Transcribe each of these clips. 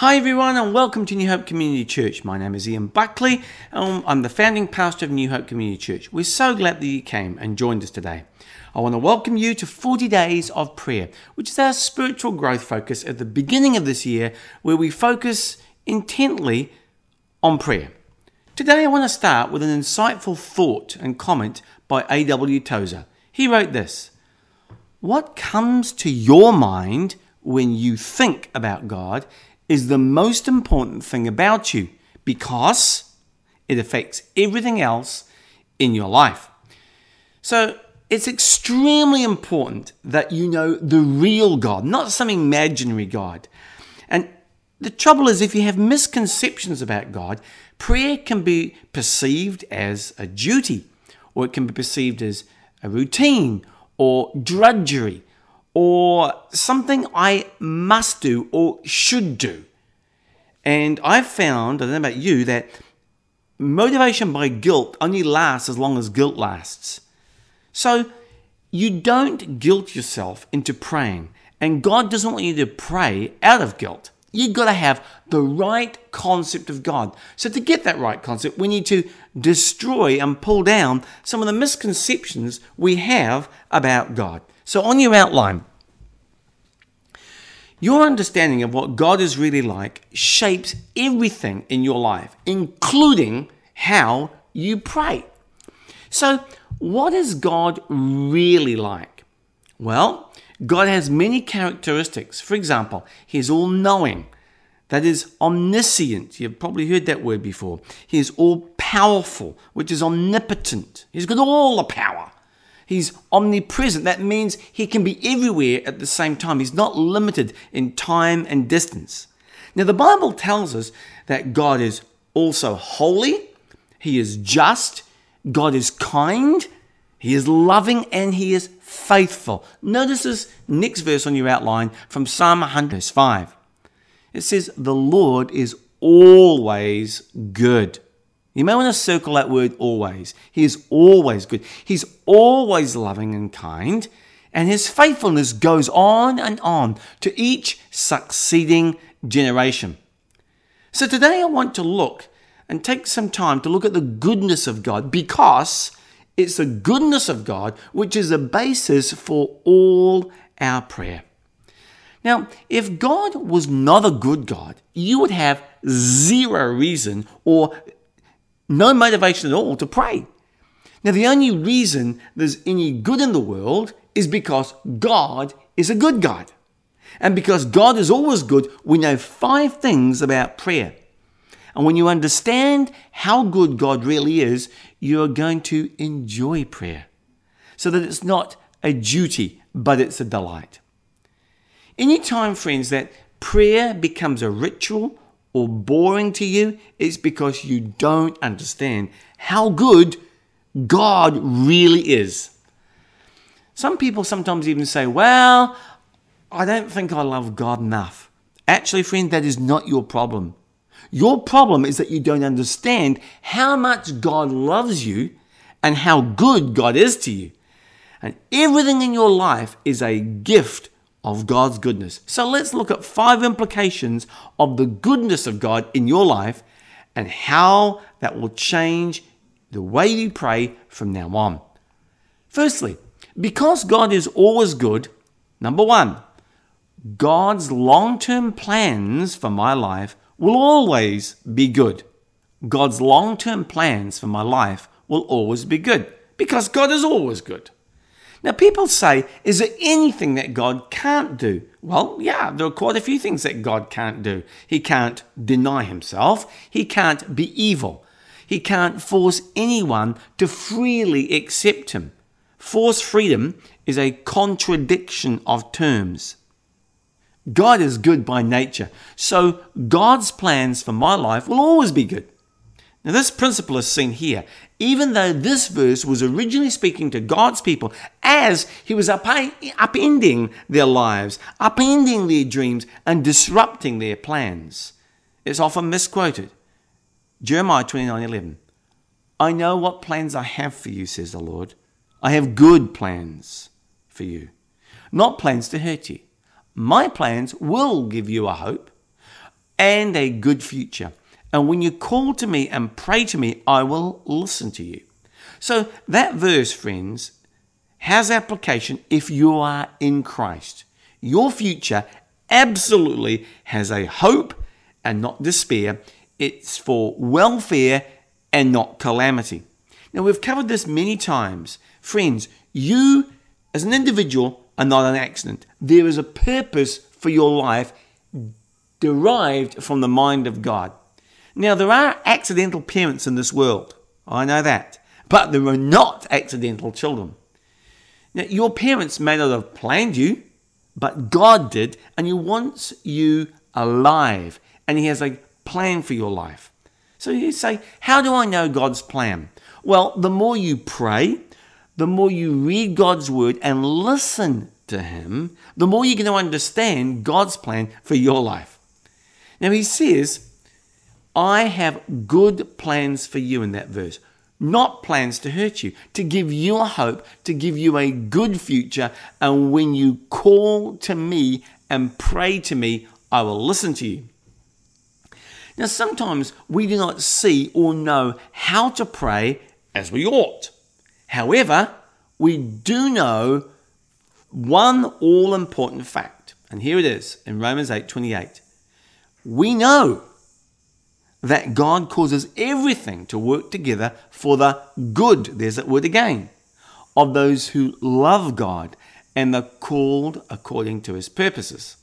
Hi, everyone, and welcome to New Hope Community Church. My name is Ian Buckley, and I'm the founding pastor of New Hope Community Church. We're so glad that you came and joined us today. I want to welcome you to 40 Days of Prayer, which is our spiritual growth focus at the beginning of this year, where we focus intently on prayer. Today, I want to start with an insightful thought and comment by A.W. Tozer. He wrote this What comes to your mind when you think about God is the most important thing about you because it affects everything else in your life. So it's extremely important that you know the real God, not some imaginary God. And the trouble is, if you have misconceptions about God, prayer can be perceived as a duty, or it can be perceived as a routine or drudgery or something I must do or should do. And I've found, I don't know about you, that motivation by guilt only lasts as long as guilt lasts. So you don't guilt yourself into praying. And God doesn't want you to pray out of guilt. You've got to have the right concept of God. So, to get that right concept, we need to destroy and pull down some of the misconceptions we have about God. So, on your outline, your understanding of what God is really like shapes everything in your life, including how you pray. So, what is God really like? Well, God has many characteristics. For example, He's all knowing, that is omniscient. You've probably heard that word before. He is all powerful, which is omnipotent. He's got all the power. He's omnipresent. That means he can be everywhere at the same time. He's not limited in time and distance. Now, the Bible tells us that God is also holy, he is just, God is kind, he is loving, and he is faithful. Notice this next verse on your outline from Psalm 100, verse 5. It says, The Lord is always good. You may want to circle that word always. He is always good. He's always loving and kind, and his faithfulness goes on and on to each succeeding generation. So today I want to look and take some time to look at the goodness of God because it's the goodness of God which is the basis for all our prayer. Now, if God was not a good God, you would have zero reason or no motivation at all to pray. Now, the only reason there's any good in the world is because God is a good God. And because God is always good, we know five things about prayer. And when you understand how good God really is, you're going to enjoy prayer. So that it's not a duty, but it's a delight. Anytime, friends, that prayer becomes a ritual or boring to you, it's because you don't understand how good God really is. Some people sometimes even say, Well, I don't think I love God enough. Actually, friend, that is not your problem. Your problem is that you don't understand how much God loves you and how good God is to you. And everything in your life is a gift of God's goodness. So let's look at five implications of the goodness of God in your life and how that will change the way you pray from now on. Firstly, because God is always good, number one, God's long term plans for my life will always be good. God's long term plans for my life will always be good because God is always good. Now, people say, is there anything that God can't do? Well, yeah, there are quite a few things that God can't do. He can't deny himself, he can't be evil, he can't force anyone to freely accept him. Forced freedom is a contradiction of terms. God is good by nature, so God's plans for my life will always be good. Now, this principle is seen here, even though this verse was originally speaking to God's people as He was upending their lives, upending their dreams, and disrupting their plans. It's often misquoted. Jeremiah 29 11. I know what plans I have for you, says the Lord. I have good plans for you, not plans to hurt you. My plans will give you a hope and a good future. And when you call to me and pray to me, I will listen to you. So that verse, friends, has application if you are in Christ. Your future absolutely has a hope and not despair. It's for welfare and not calamity. Now, we've covered this many times. Friends, you as an individual are not an accident. There is a purpose for your life derived from the mind of God. Now, there are accidental parents in this world. I know that. But there are not accidental children. Now, your parents may not have planned you, but God did, and He wants you alive, and He has a plan for your life. So you say, How do I know God's plan? Well, the more you pray, the more you read God's word and listen to Him, the more you're going to understand God's plan for your life. Now, He says, I have good plans for you in that verse not plans to hurt you, to give you a hope, to give you a good future. And when you call to me and pray to me, I will listen to you. Now, sometimes we do not see or know how to pray as we ought. However, we do know one all important fact, and here it is in Romans 8 28. We know that God causes everything to work together for the good, there's that word again, of those who love God and are called according to his purposes.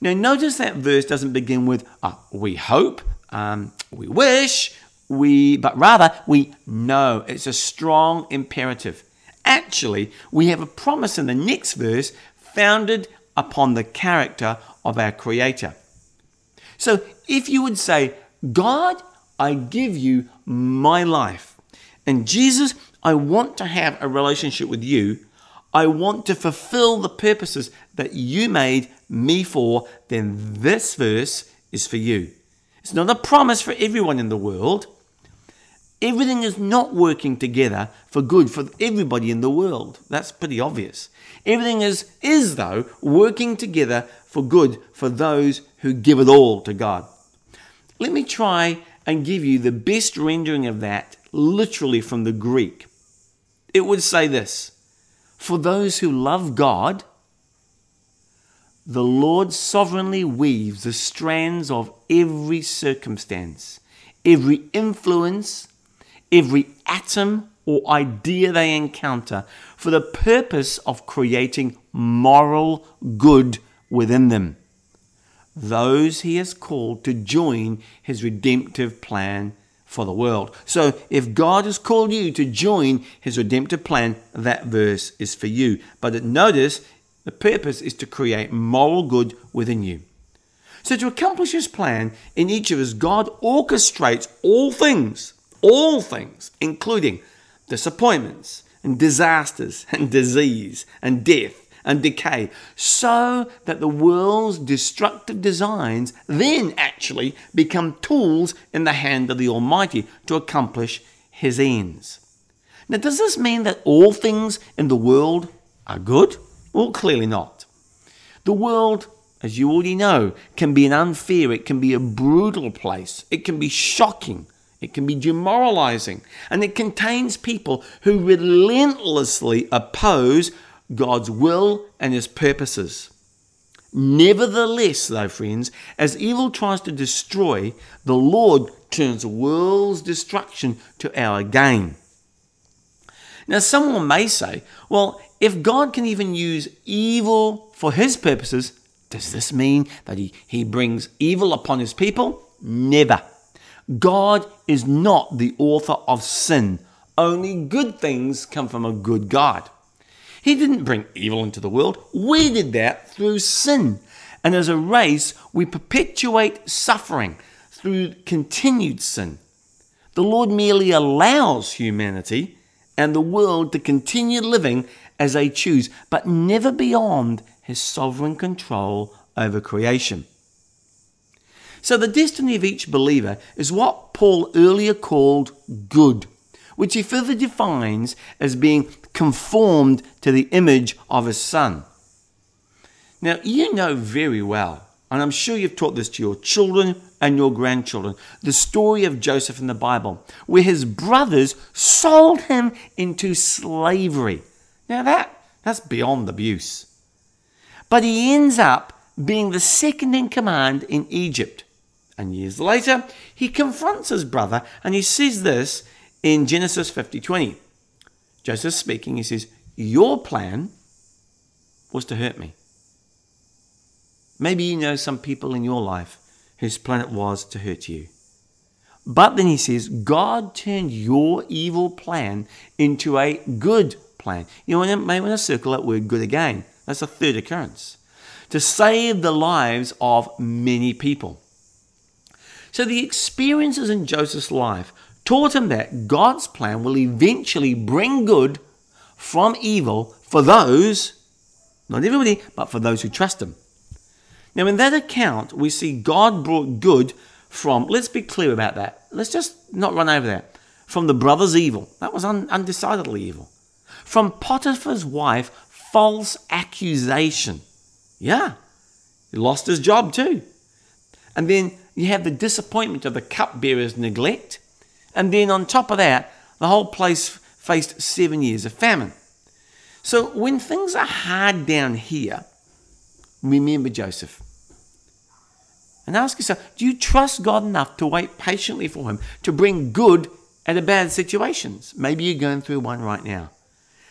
Now, notice that verse doesn't begin with uh, we hope, um, we wish, we, but rather we know. It's a strong imperative. Actually, we have a promise in the next verse founded upon the character of our Creator. So, if you would say, God, I give you my life. And Jesus, I want to have a relationship with you. I want to fulfill the purposes that you made me for. Then this verse is for you. It's not a promise for everyone in the world. Everything is not working together for good for everybody in the world. That's pretty obvious. Everything is, is though, working together for good for those who give it all to God. Let me try and give you the best rendering of that literally from the Greek. It would say this For those who love God, the Lord sovereignly weaves the strands of every circumstance, every influence, every atom or idea they encounter for the purpose of creating moral good within them those he has called to join his redemptive plan for the world. So if God has called you to join his redemptive plan, that verse is for you. But notice the purpose is to create moral good within you. So to accomplish his plan in each of us, God orchestrates all things, all things, including disappointments and disasters and disease and death and decay, so that the world's destructive designs then actually become tools in the hand of the Almighty to accomplish His ends. Now, does this mean that all things in the world are good? Well, clearly not. The world, as you already know, can be an unfair, it can be a brutal place, it can be shocking, it can be demoralizing, and it contains people who relentlessly oppose God's will and his purposes. Nevertheless, though, friends, as evil tries to destroy, the Lord turns the world's destruction to our gain. Now, someone may say, well, if God can even use evil for his purposes, does this mean that he, he brings evil upon his people? Never. God is not the author of sin. Only good things come from a good God. He didn't bring evil into the world. We did that through sin. And as a race, we perpetuate suffering through continued sin. The Lord merely allows humanity and the world to continue living as they choose, but never beyond his sovereign control over creation. So, the destiny of each believer is what Paul earlier called good, which he further defines as being conformed to the image of his son. Now, you know very well, and I'm sure you've taught this to your children and your grandchildren, the story of Joseph in the Bible, where his brothers sold him into slavery. Now that that's beyond abuse. But he ends up being the second in command in Egypt. And years later, he confronts his brother and he says this in Genesis 50:20. Joseph speaking, he says, "Your plan was to hurt me." Maybe you know some people in your life whose plan it was to hurt you. But then he says, God turned your evil plan into a good plan. You know, may want to circle that word good again. That's a third occurrence. To save the lives of many people. So the experiences in Joseph's life taught him that God's plan will eventually bring good from evil for those, not everybody, but for those who trust him. Now, in that account, we see God brought good from, let's be clear about that. Let's just not run over that. From the brother's evil. That was un- undecidedly evil. From Potiphar's wife, false accusation. Yeah, he lost his job too. And then you have the disappointment of the cupbearer's neglect. And then on top of that, the whole place faced seven years of famine. So when things are hard down here, remember Joseph. And ask yourself do you trust God enough to wait patiently for Him to bring good out of bad situations? Maybe you're going through one right now.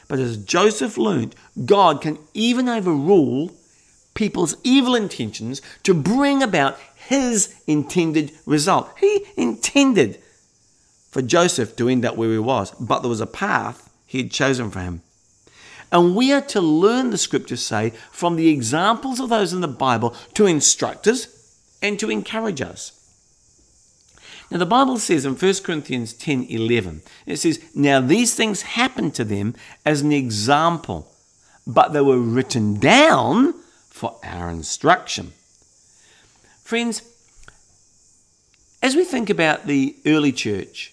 But as Joseph learned, God can even overrule people's evil intentions to bring about His intended result. He intended for Joseph to end up where he was, but there was a path He had chosen for him. And we are to learn, the scriptures say, from the examples of those in the Bible to instruct us and to encourage us. Now, the Bible says in 1 Corinthians 10 11, it says, Now these things happened to them as an example, but they were written down for our instruction. Friends, as we think about the early church,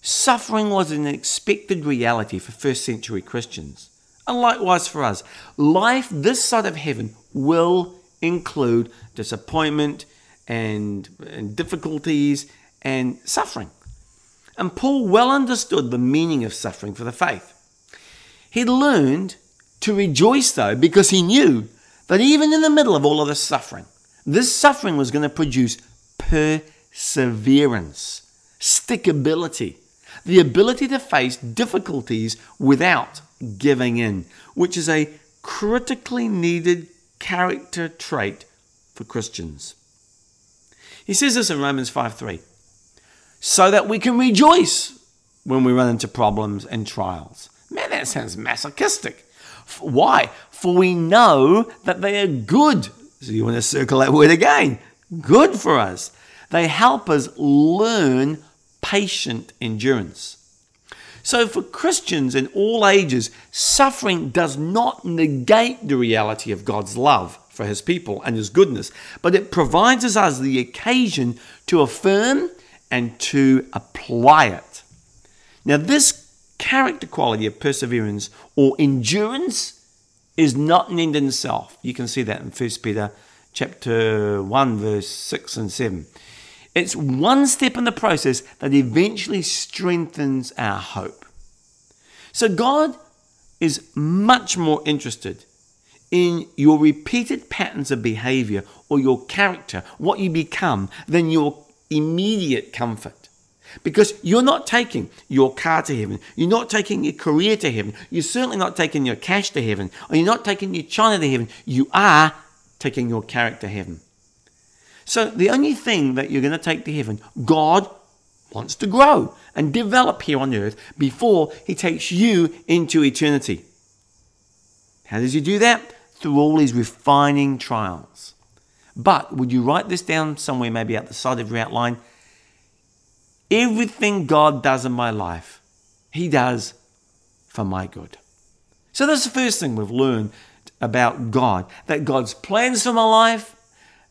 suffering was an expected reality for first century Christians. And likewise for us, life this side of heaven will include disappointment and, and difficulties and suffering. And Paul well understood the meaning of suffering for the faith. He learned to rejoice, though, because he knew that even in the middle of all of this suffering, this suffering was going to produce perseverance, stickability, the ability to face difficulties without giving in, which is a critically needed character trait for Christians. He says this in Romans 5 3. So that we can rejoice when we run into problems and trials. Man, that sounds masochistic. Why? For we know that they are good. So you want to circle that word again. Good for us. They help us learn patient endurance. So, for Christians in all ages, suffering does not negate the reality of God's love for his people and his goodness, but it provides us the occasion to affirm and to apply it. Now, this character quality of perseverance or endurance is not an end in itself. You can see that in 1 Peter chapter 1 verse 6 and 7. It's one step in the process that eventually strengthens our hope. So God is much more interested in your repeated patterns of behavior or your character, what you become, than your immediate comfort. Because you're not taking your car to heaven, you're not taking your career to heaven, you're certainly not taking your cash to heaven, or you're not taking your China to heaven. You are taking your character to heaven. So the only thing that you're going to take to heaven, God wants to grow and develop here on earth before he takes you into eternity. How does he do that? Through all these refining trials. But would you write this down somewhere, maybe at the side of your outline? Everything God does in my life, he does for my good. So that's the first thing we've learned about God that God's plans for my life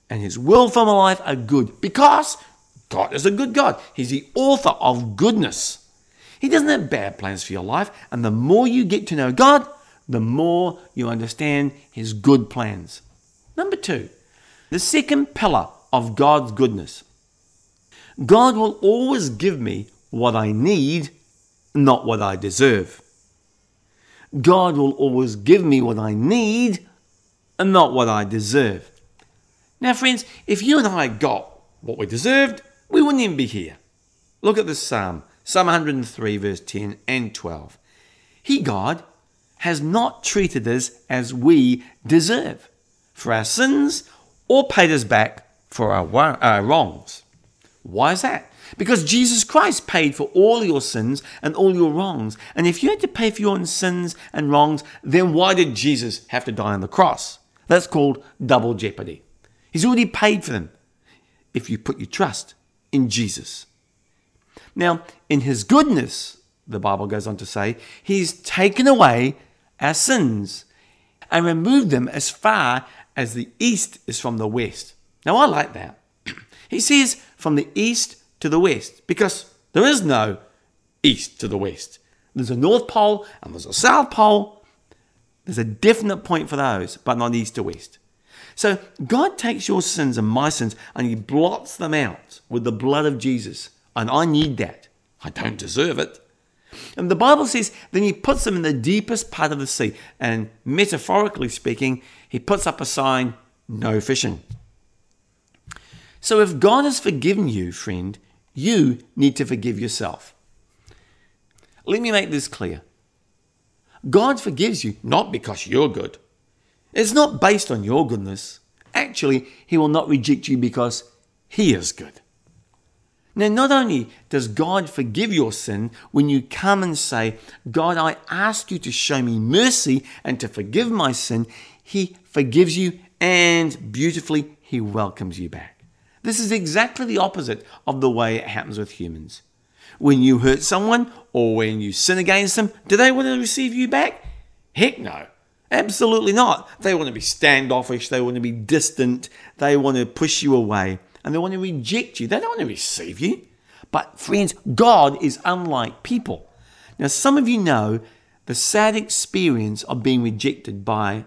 and his will for my life are good because God is a good God. He's the author of goodness. He doesn't have bad plans for your life. And the more you get to know God, the more you understand his good plans. Number two, The second pillar of God's goodness God will always give me what I need, not what I deserve. God will always give me what I need and not what I deserve. Now, friends, if you and I got what we deserved, we wouldn't even be here. Look at this psalm, Psalm 103, verse 10 and 12. He, God, has not treated us as we deserve for our sins or paid us back for our, our wrongs. Why is that? Because Jesus Christ paid for all your sins and all your wrongs. And if you had to pay for your own sins and wrongs, then why did Jesus have to die on the cross? That's called double jeopardy. He's already paid for them if you put your trust in Jesus. Now, in his goodness, the Bible goes on to say, he's taken away our sins and removed them as far as the east is from the west. Now, I like that. he says from the east to the west because there is no east to the west. There's a North Pole and there's a South Pole. There's a definite point for those, but not east to west. So God takes your sins and my sins and He blots them out with the blood of Jesus. And I need that. I don't deserve it. And the Bible says then He puts them in the deepest part of the sea. And metaphorically speaking, He puts up a sign no fishing. So if God has forgiven you, friend, you need to forgive yourself. Let me make this clear. God forgives you not because you're good. It's not based on your goodness. Actually, He will not reject you because He is good. Now, not only does God forgive your sin when you come and say, God, I ask you to show me mercy and to forgive my sin, He forgives you and beautifully He welcomes you back. This is exactly the opposite of the way it happens with humans. When you hurt someone or when you sin against them, do they want to receive you back? Heck no. Absolutely not. They want to be standoffish, they want to be distant, they want to push you away, and they want to reject you. They don't want to receive you. But, friends, God is unlike people. Now, some of you know the sad experience of being rejected by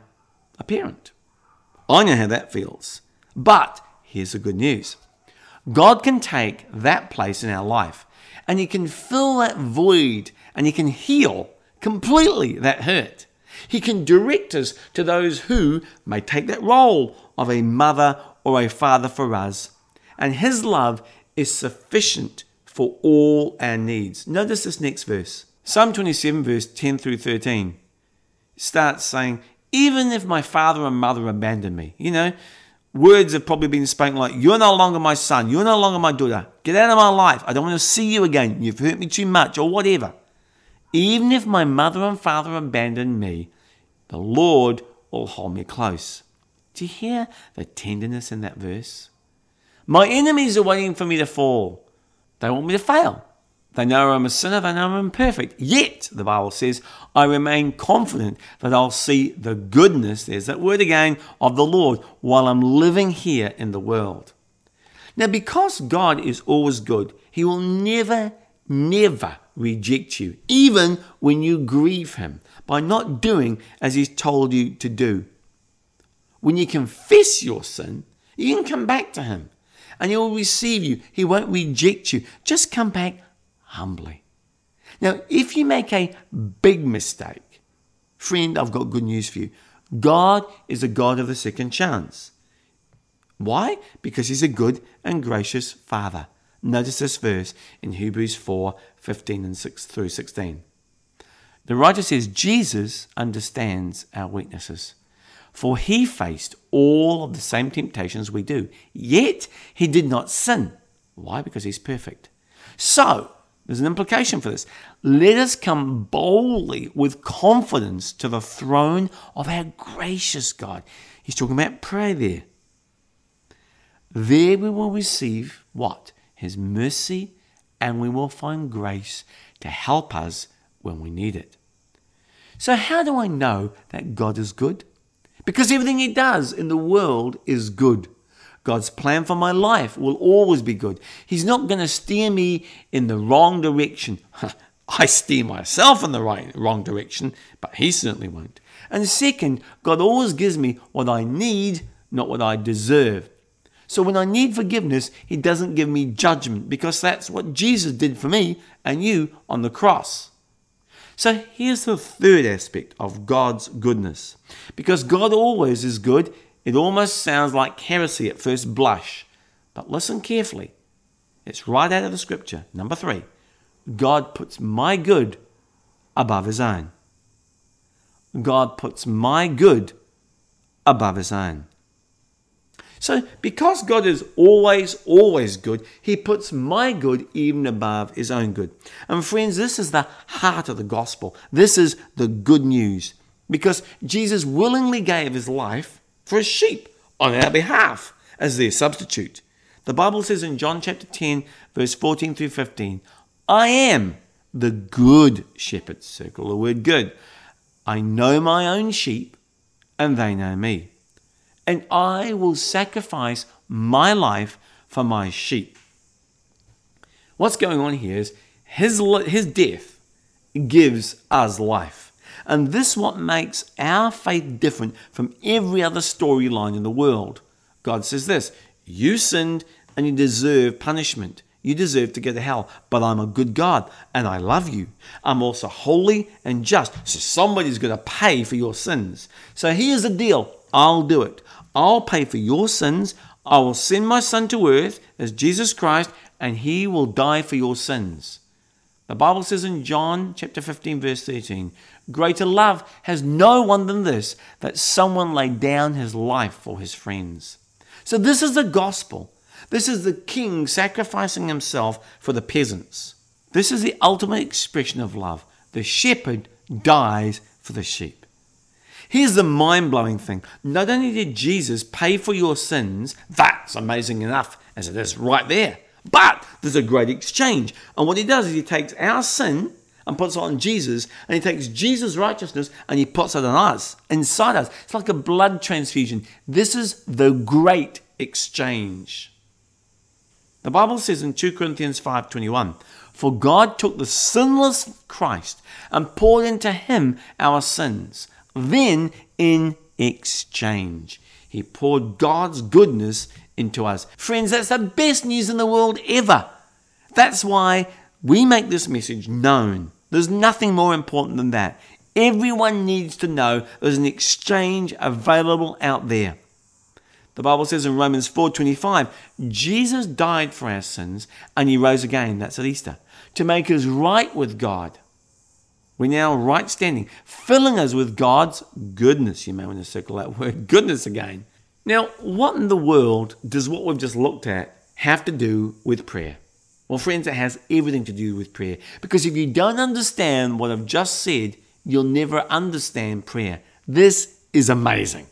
a parent. I know how that feels. But Here's the good news God can take that place in our life and He can fill that void and He can heal completely that hurt. He can direct us to those who may take that role of a mother or a father for us. And His love is sufficient for all our needs. Notice this next verse Psalm 27, verse 10 through 13 starts saying, Even if my father and mother abandon me, you know, words have probably been spoken like, You're no longer my son. You're no longer my daughter. Get out of my life. I don't want to see you again. You've hurt me too much, or whatever. Even if my mother and father abandon me, the Lord will hold me close. Do you hear the tenderness in that verse? My enemies are waiting for me to fall. They want me to fail. They know I'm a sinner, they know I'm imperfect. Yet, the Bible says, I remain confident that I'll see the goodness, there's that word again, of the Lord while I'm living here in the world. Now, because God is always good, He will never, never reject you, even when you grieve Him by not doing as He's told you to do. When you confess your sin, you can come back to Him and He will receive you. He won't reject you. Just come back humbly. Now, if you make a big mistake, friend, I've got good news for you. God is a God of the second chance. Why? Because He's a good and gracious Father. Notice this verse in Hebrews 4 15 and 6 through 16. The writer says, Jesus understands our weaknesses, for he faced all of the same temptations we do, yet he did not sin. Why? Because he's perfect. So, there's an implication for this. Let us come boldly with confidence to the throne of our gracious God. He's talking about prayer there. There we will receive what? His mercy, and we will find grace to help us when we need it. So, how do I know that God is good? Because everything He does in the world is good. God's plan for my life will always be good. He's not going to steer me in the wrong direction. I steer myself in the right, wrong direction, but He certainly won't. And second, God always gives me what I need, not what I deserve. So when I need forgiveness, He doesn't give me judgment because that's what Jesus did for me and you on the cross. So here's the third aspect of God's goodness. Because God always is good, it almost sounds like heresy at first blush. But listen carefully. It's right out of the scripture. Number three God puts my good above his own. God puts my good above his own. So, because God is always, always good, He puts my good even above His own good. And, friends, this is the heart of the gospel. This is the good news. Because Jesus willingly gave His life for His sheep on our behalf as their substitute. The Bible says in John chapter 10, verse 14 through 15, I am the good shepherd. Circle the word good. I know my own sheep, and they know me and I will sacrifice my life for my sheep. What's going on here is his, his death gives us life. And this is what makes our faith different from every other storyline in the world. God says this You sinned and you deserve punishment. You deserve to go to hell, but I'm a good God and I love you. I'm also holy and just, so somebody's going to pay for your sins. So here's the deal I'll do it. I'll pay for your sins. I will send my Son to earth as Jesus Christ, and he will die for your sins. The Bible says in John chapter 15, verse 13, Greater love has no one than this, that someone laid down his life for his friends. So, this is the gospel. This is the king sacrificing himself for the peasants. This is the ultimate expression of love. The shepherd dies for the sheep. Here's the mind blowing thing not only did Jesus pay for your sins, that's amazing enough as it is right there, but there's a great exchange. And what he does is he takes our sin and puts it on Jesus, and he takes Jesus' righteousness and he puts it on us, inside us. It's like a blood transfusion. This is the great exchange. The Bible says in 2 Corinthians 5:21, "For God took the sinless Christ and poured into him our sins, then, in exchange, he poured God's goodness into us. Friends, that's the best news in the world ever. That's why we make this message known. There's nothing more important than that. Everyone needs to know there's an exchange available out there. The Bible says in Romans 4:25, Jesus died for our sins and he rose again, that's at Easter, to make us right with God. We're now right standing, filling us with God's goodness. You may want to circle that word goodness again. Now, what in the world does what we've just looked at have to do with prayer? Well, friends, it has everything to do with prayer. Because if you don't understand what I've just said, you'll never understand prayer. This is amazing.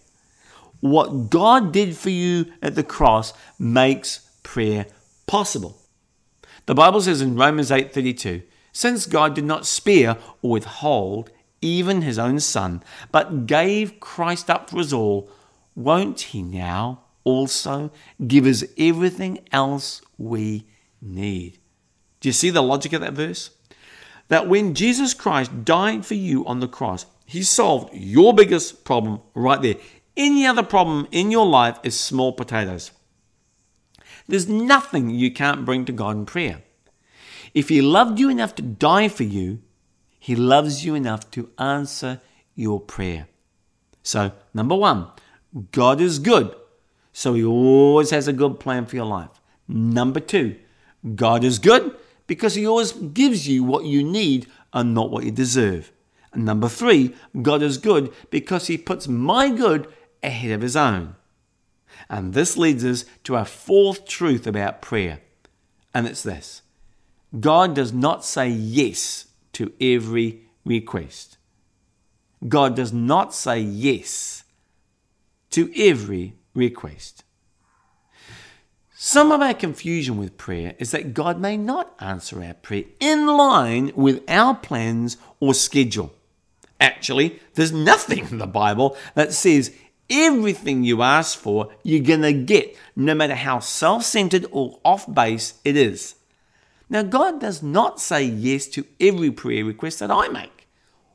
What God did for you at the cross makes prayer possible. The Bible says in Romans 8:32, since God did not spare or withhold even his own son, but gave Christ up for us all, won't he now also give us everything else we need? Do you see the logic of that verse? That when Jesus Christ died for you on the cross, he solved your biggest problem right there. Any other problem in your life is small potatoes. There's nothing you can't bring to God in prayer. If He loved you enough to die for you, He loves you enough to answer your prayer. So, number one, God is good. So He always has a good plan for your life. Number two, God is good because He always gives you what you need and not what you deserve. And number three, God is good because He puts my good ahead of His own. And this leads us to our fourth truth about prayer, and it's this God does not say yes to every request. God does not say yes to every request. Some of our confusion with prayer is that God may not answer our prayer in line with our plans or schedule. Actually, there's nothing in the Bible that says everything you ask for, you're going to get, no matter how self centered or off base it is. Now, God does not say yes to every prayer request that I make,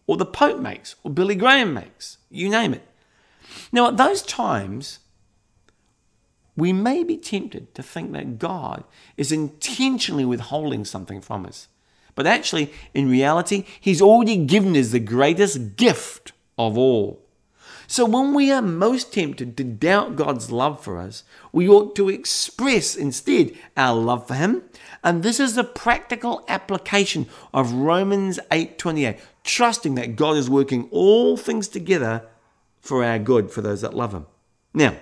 or the Pope makes, or Billy Graham makes, you name it. Now, at those times, we may be tempted to think that God is intentionally withholding something from us. But actually, in reality, He's already given us the greatest gift of all. So when we are most tempted to doubt God's love for us, we ought to express instead our love for Him. And this is the practical application of Romans 8:28, trusting that God is working all things together for our good for those that love Him. Now,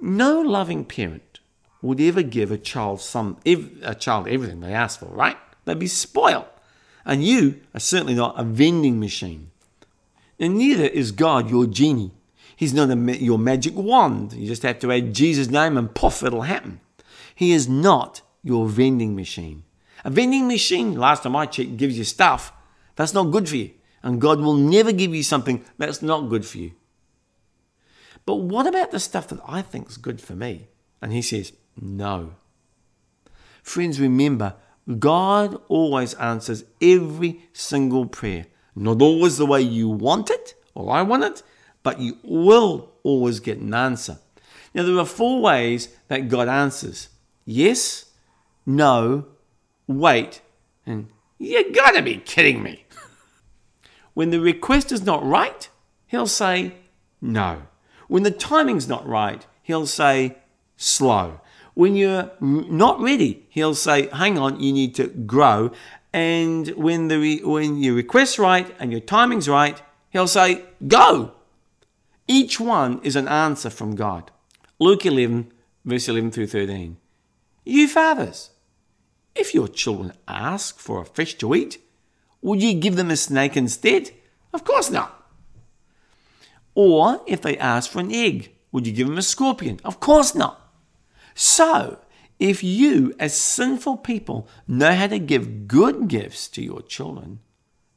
no loving parent would ever give a child some a child everything they ask for, right? They'd be spoiled. And you are certainly not a vending machine. And neither is God your genie. He's not a, your magic wand. You just have to add Jesus' name and poof, it'll happen. He is not your vending machine. A vending machine, last time I checked, gives you stuff. That's not good for you. And God will never give you something that's not good for you. But what about the stuff that I think is good for me? And he says, no. Friends, remember, God always answers every single prayer. Not always the way you want it or I want it, but you will always get an answer. Now, there are four ways that God answers yes, no, wait, and you gotta be kidding me. when the request is not right, he'll say no. When the timing's not right, he'll say slow. When you're not ready, he'll say, hang on, you need to grow. And when, the when your request's right and your timing's right, he'll say, go. Each one is an answer from God. Luke 11, verse 11 through 13. You fathers, if your children ask for a fish to eat, would you give them a snake instead? Of course not. Or if they ask for an egg, would you give them a scorpion? Of course not. So, if you, as sinful people, know how to give good gifts to your children,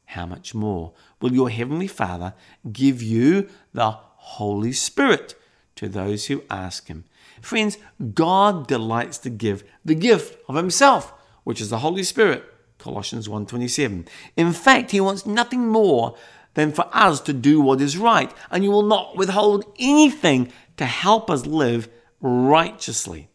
how much more will your Heavenly Father give you the Holy Spirit to those who ask Him? Friends, God delights to give the gift of Himself, which is the Holy Spirit. Colossians 1:27. In fact, he wants nothing more than for us to do what is right, and you will not withhold anything to help us live righteously.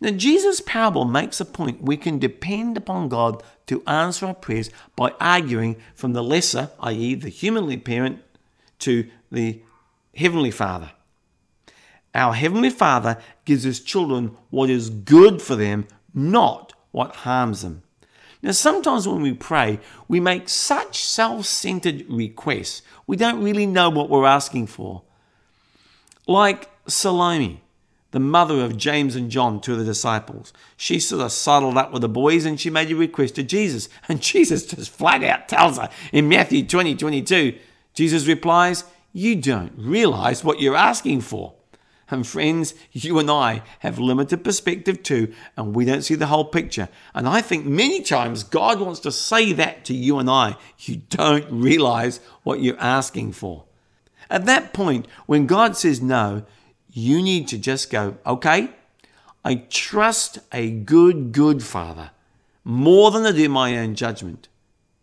Now, Jesus' parable makes a point we can depend upon God to answer our prayers by arguing from the lesser, i.e., the humanly parent, to the heavenly Father. Our heavenly Father gives his children what is good for them, not what harms them. Now, sometimes when we pray, we make such self centered requests, we don't really know what we're asking for. Like Salome, the mother of James and John, two of the disciples. She sort of sidled up with the boys and she made a request to Jesus. And Jesus just flat out tells her in Matthew 20 22, Jesus replies, You don't realize what you're asking for. And friends, you and I have limited perspective too, and we don't see the whole picture. And I think many times God wants to say that to you and I. You don't realize what you're asking for. At that point, when God says no, you need to just go, okay, I trust a good, good Father more than I do my own judgment.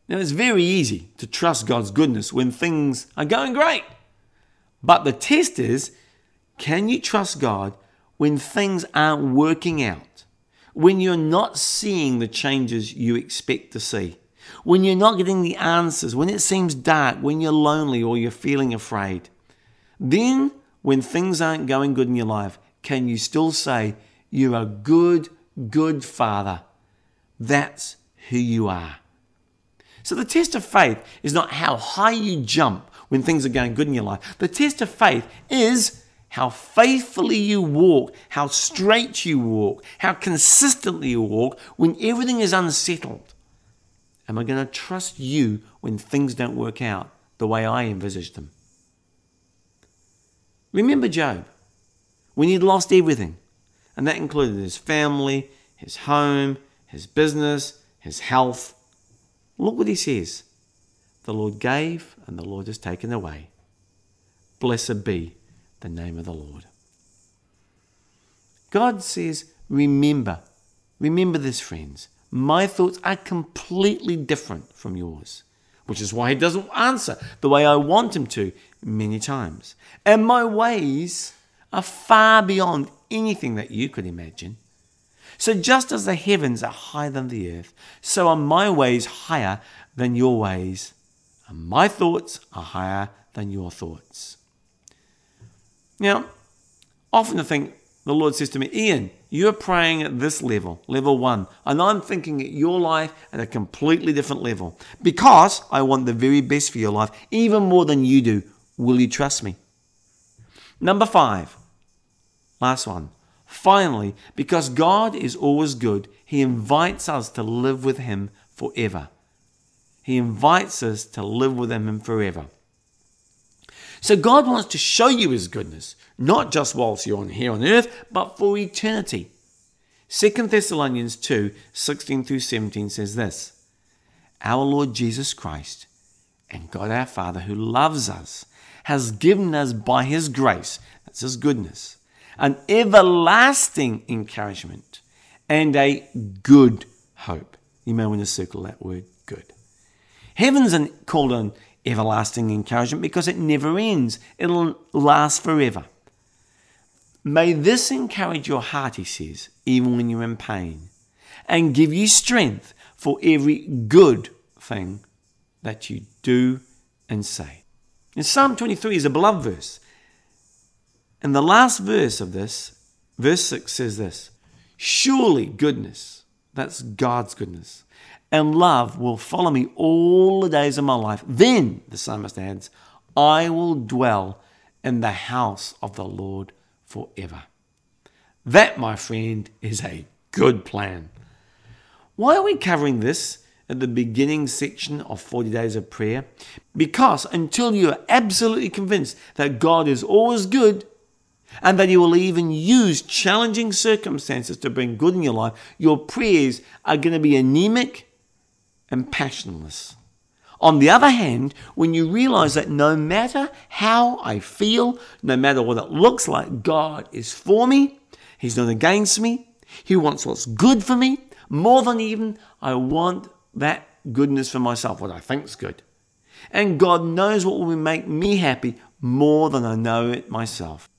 Now, it's very easy to trust God's goodness when things are going great. But the test is, can you trust God when things aren't working out? When you're not seeing the changes you expect to see? When you're not getting the answers? When it seems dark? When you're lonely or you're feeling afraid? Then, when things aren't going good in your life, can you still say, You're a good, good father? That's who you are. So, the test of faith is not how high you jump when things are going good in your life. The test of faith is how faithfully you walk, how straight you walk, how consistently you walk when everything is unsettled. Am I going to trust you when things don't work out the way I envisage them? Remember Job when he'd lost everything, and that included his family, his home, his business, his health. Look what he says The Lord gave, and the Lord has taken away. Blessed be the name of the Lord. God says, Remember, remember this, friends. My thoughts are completely different from yours, which is why He doesn't answer the way I want Him to many times. And my ways are far beyond anything that you could imagine. So, just as the heavens are higher than the earth, so are my ways higher than your ways, and my thoughts are higher than your thoughts. Now, often I think the Lord says to me, Ian, you're praying at this level, level one, and I'm thinking at your life at a completely different level because I want the very best for your life, even more than you do. Will you trust me? Number five, last one. Finally, because God is always good, He invites us to live with Him forever. He invites us to live with Him forever. So God wants to show you His goodness, not just whilst you're on here on earth, but for eternity. 2 Thessalonians 2 16 through 17 says this Our Lord Jesus Christ and God our Father, who loves us, has given us by His grace, that's His goodness, an everlasting encouragement and a good hope. You may want to circle that word good. Heaven's called an everlasting encouragement because it never ends, it'll last forever. May this encourage your heart, he says, even when you're in pain, and give you strength for every good thing that you do and say. In Psalm 23 is a beloved verse. And the last verse of this, verse 6 says this Surely goodness, that's God's goodness, and love will follow me all the days of my life. Then, the psalmist adds, I will dwell in the house of the Lord forever. That, my friend, is a good plan. Why are we covering this at the beginning section of 40 Days of Prayer? Because until you are absolutely convinced that God is always good and that He will even use challenging circumstances to bring good in your life, your prayers are going to be anemic and passionless. On the other hand, when you realize that no matter how I feel, no matter what it looks like, God is for me, He's not against me, He wants what's good for me, more than even I want that goodness for myself, what I think is good. And God knows what will make me happy more than I know it myself.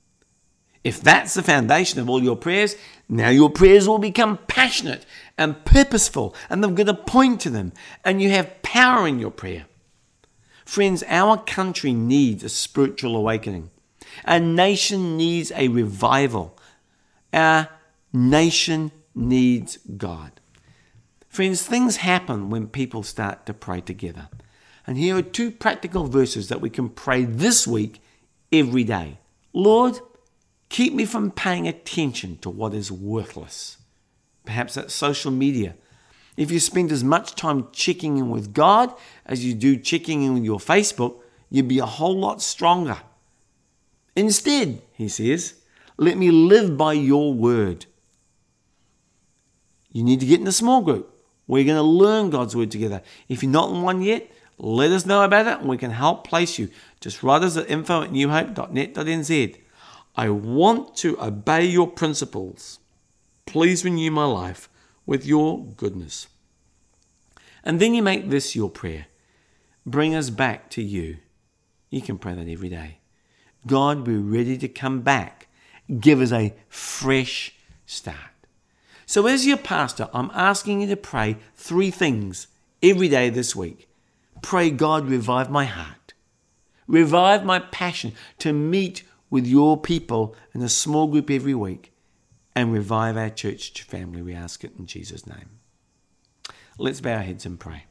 If that's the foundation of all your prayers, now your prayers will become passionate and purposeful, and they're going to point to them, and you have power in your prayer. Friends, our country needs a spiritual awakening. Our nation needs a revival. Our nation needs God. Friends, things happen when people start to pray together. And here are two practical verses that we can pray this week every day. Lord, Keep me from paying attention to what is worthless. Perhaps that's social media. If you spend as much time checking in with God as you do checking in with your Facebook, you'd be a whole lot stronger. Instead, he says, let me live by your word. You need to get in a small group. We're going to learn God's word together. If you're not in one yet, let us know about it and we can help place you. Just write us at info at newhope.net.nz. I want to obey your principles. Please renew my life with your goodness. And then you make this your prayer. Bring us back to you. You can pray that every day. God, we're ready to come back. Give us a fresh start. So, as your pastor, I'm asking you to pray three things every day this week. Pray, God, revive my heart, revive my passion to meet with your people in a small group every week and revive our church family. We ask it in Jesus' name. Let's bow our heads and pray.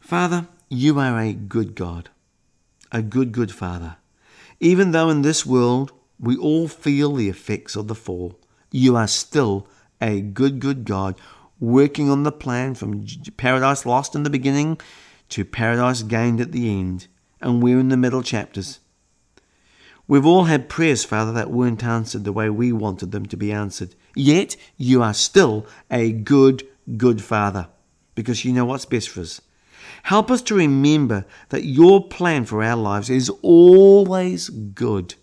Father, you are a good God, a good, good Father. Even though in this world we all feel the effects of the fall, you are still a good, good God working on the plan from paradise lost in the beginning to paradise gained at the end and we're in the middle chapters. We've all had prayers, Father, that weren't answered the way we wanted them to be answered. Yet you are still a good, good Father because you know what's best for us. Help us to remember that your plan for our lives is always good.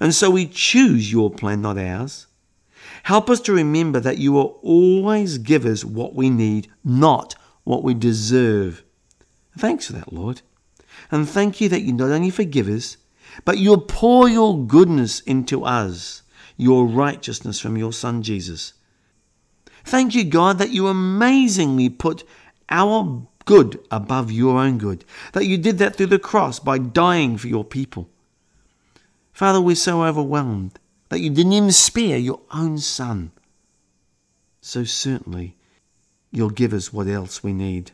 And so we choose your plan, not ours. Help us to remember that you will always give us what we need, not what we deserve. Thanks for that, Lord. And thank you that you not only forgive us, but you'll pour your goodness into us, your righteousness from your Son Jesus. Thank you, God, that you amazingly put our good above your own good, that you did that through the cross by dying for your people. Father, we're so overwhelmed that you didn't even spare your own Son. So certainly, you'll give us what else we need.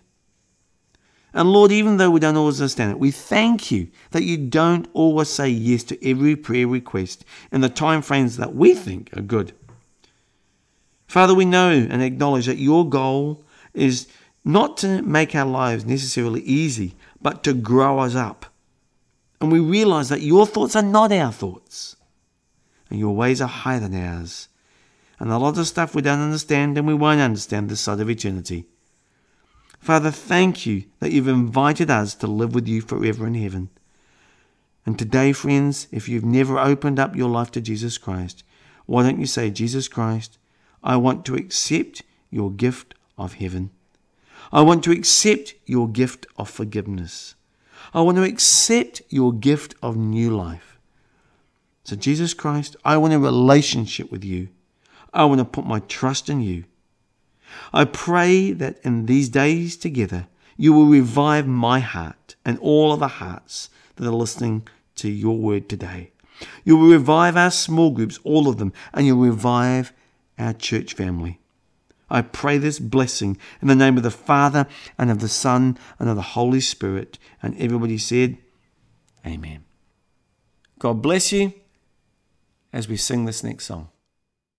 And Lord, even though we don't always understand it, we thank you that you don't always say yes to every prayer request in the time frames that we think are good. Father, we know and acknowledge that your goal is not to make our lives necessarily easy, but to grow us up. And we realize that your thoughts are not our thoughts, and your ways are higher than ours. And a lot of stuff we don't understand and we won't understand this side of eternity. Father, thank you that you've invited us to live with you forever in heaven. And today, friends, if you've never opened up your life to Jesus Christ, why don't you say, Jesus Christ, I want to accept your gift of heaven. I want to accept your gift of forgiveness. I want to accept your gift of new life. So, Jesus Christ, I want a relationship with you. I want to put my trust in you. I pray that in these days together, you will revive my heart and all of the hearts that are listening to your word today. You will revive our small groups, all of them, and you'll revive our church family. I pray this blessing in the name of the Father and of the Son and of the Holy Spirit. And everybody said, Amen. God bless you as we sing this next song.